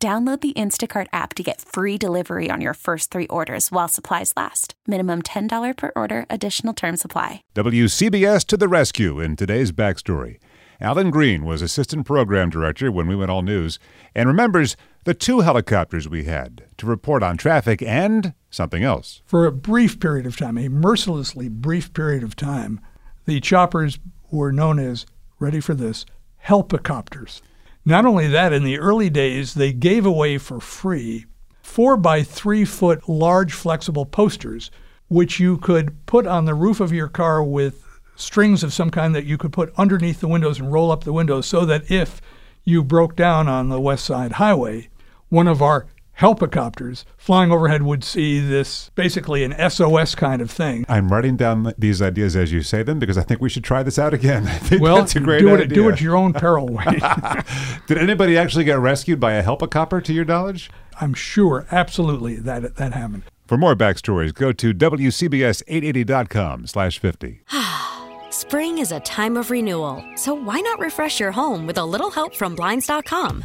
Download the Instacart app to get free delivery on your first three orders while supplies last. Minimum $10 per order, additional term supply. WCBS to the rescue in today's backstory. Alan Green was assistant program director when we went all news and remembers the two helicopters we had to report on traffic and something else. For a brief period of time, a mercilessly brief period of time, the choppers were known as, ready for this, helpicopters. Not only that, in the early days, they gave away for free four by three foot large flexible posters, which you could put on the roof of your car with strings of some kind that you could put underneath the windows and roll up the windows so that if you broke down on the West Side Highway, one of our helicopters flying overhead would see this basically an SOS kind of thing. I'm writing down these ideas as you say them because I think we should try this out again. I think well, that's a great do it, idea. do it your own peril, Wade. Did anybody actually get rescued by a helicopter to your knowledge? I'm sure, absolutely, that that happened. For more backstories, go to WCBS880.com slash 50. Spring is a time of renewal, so why not refresh your home with a little help from Blinds.com?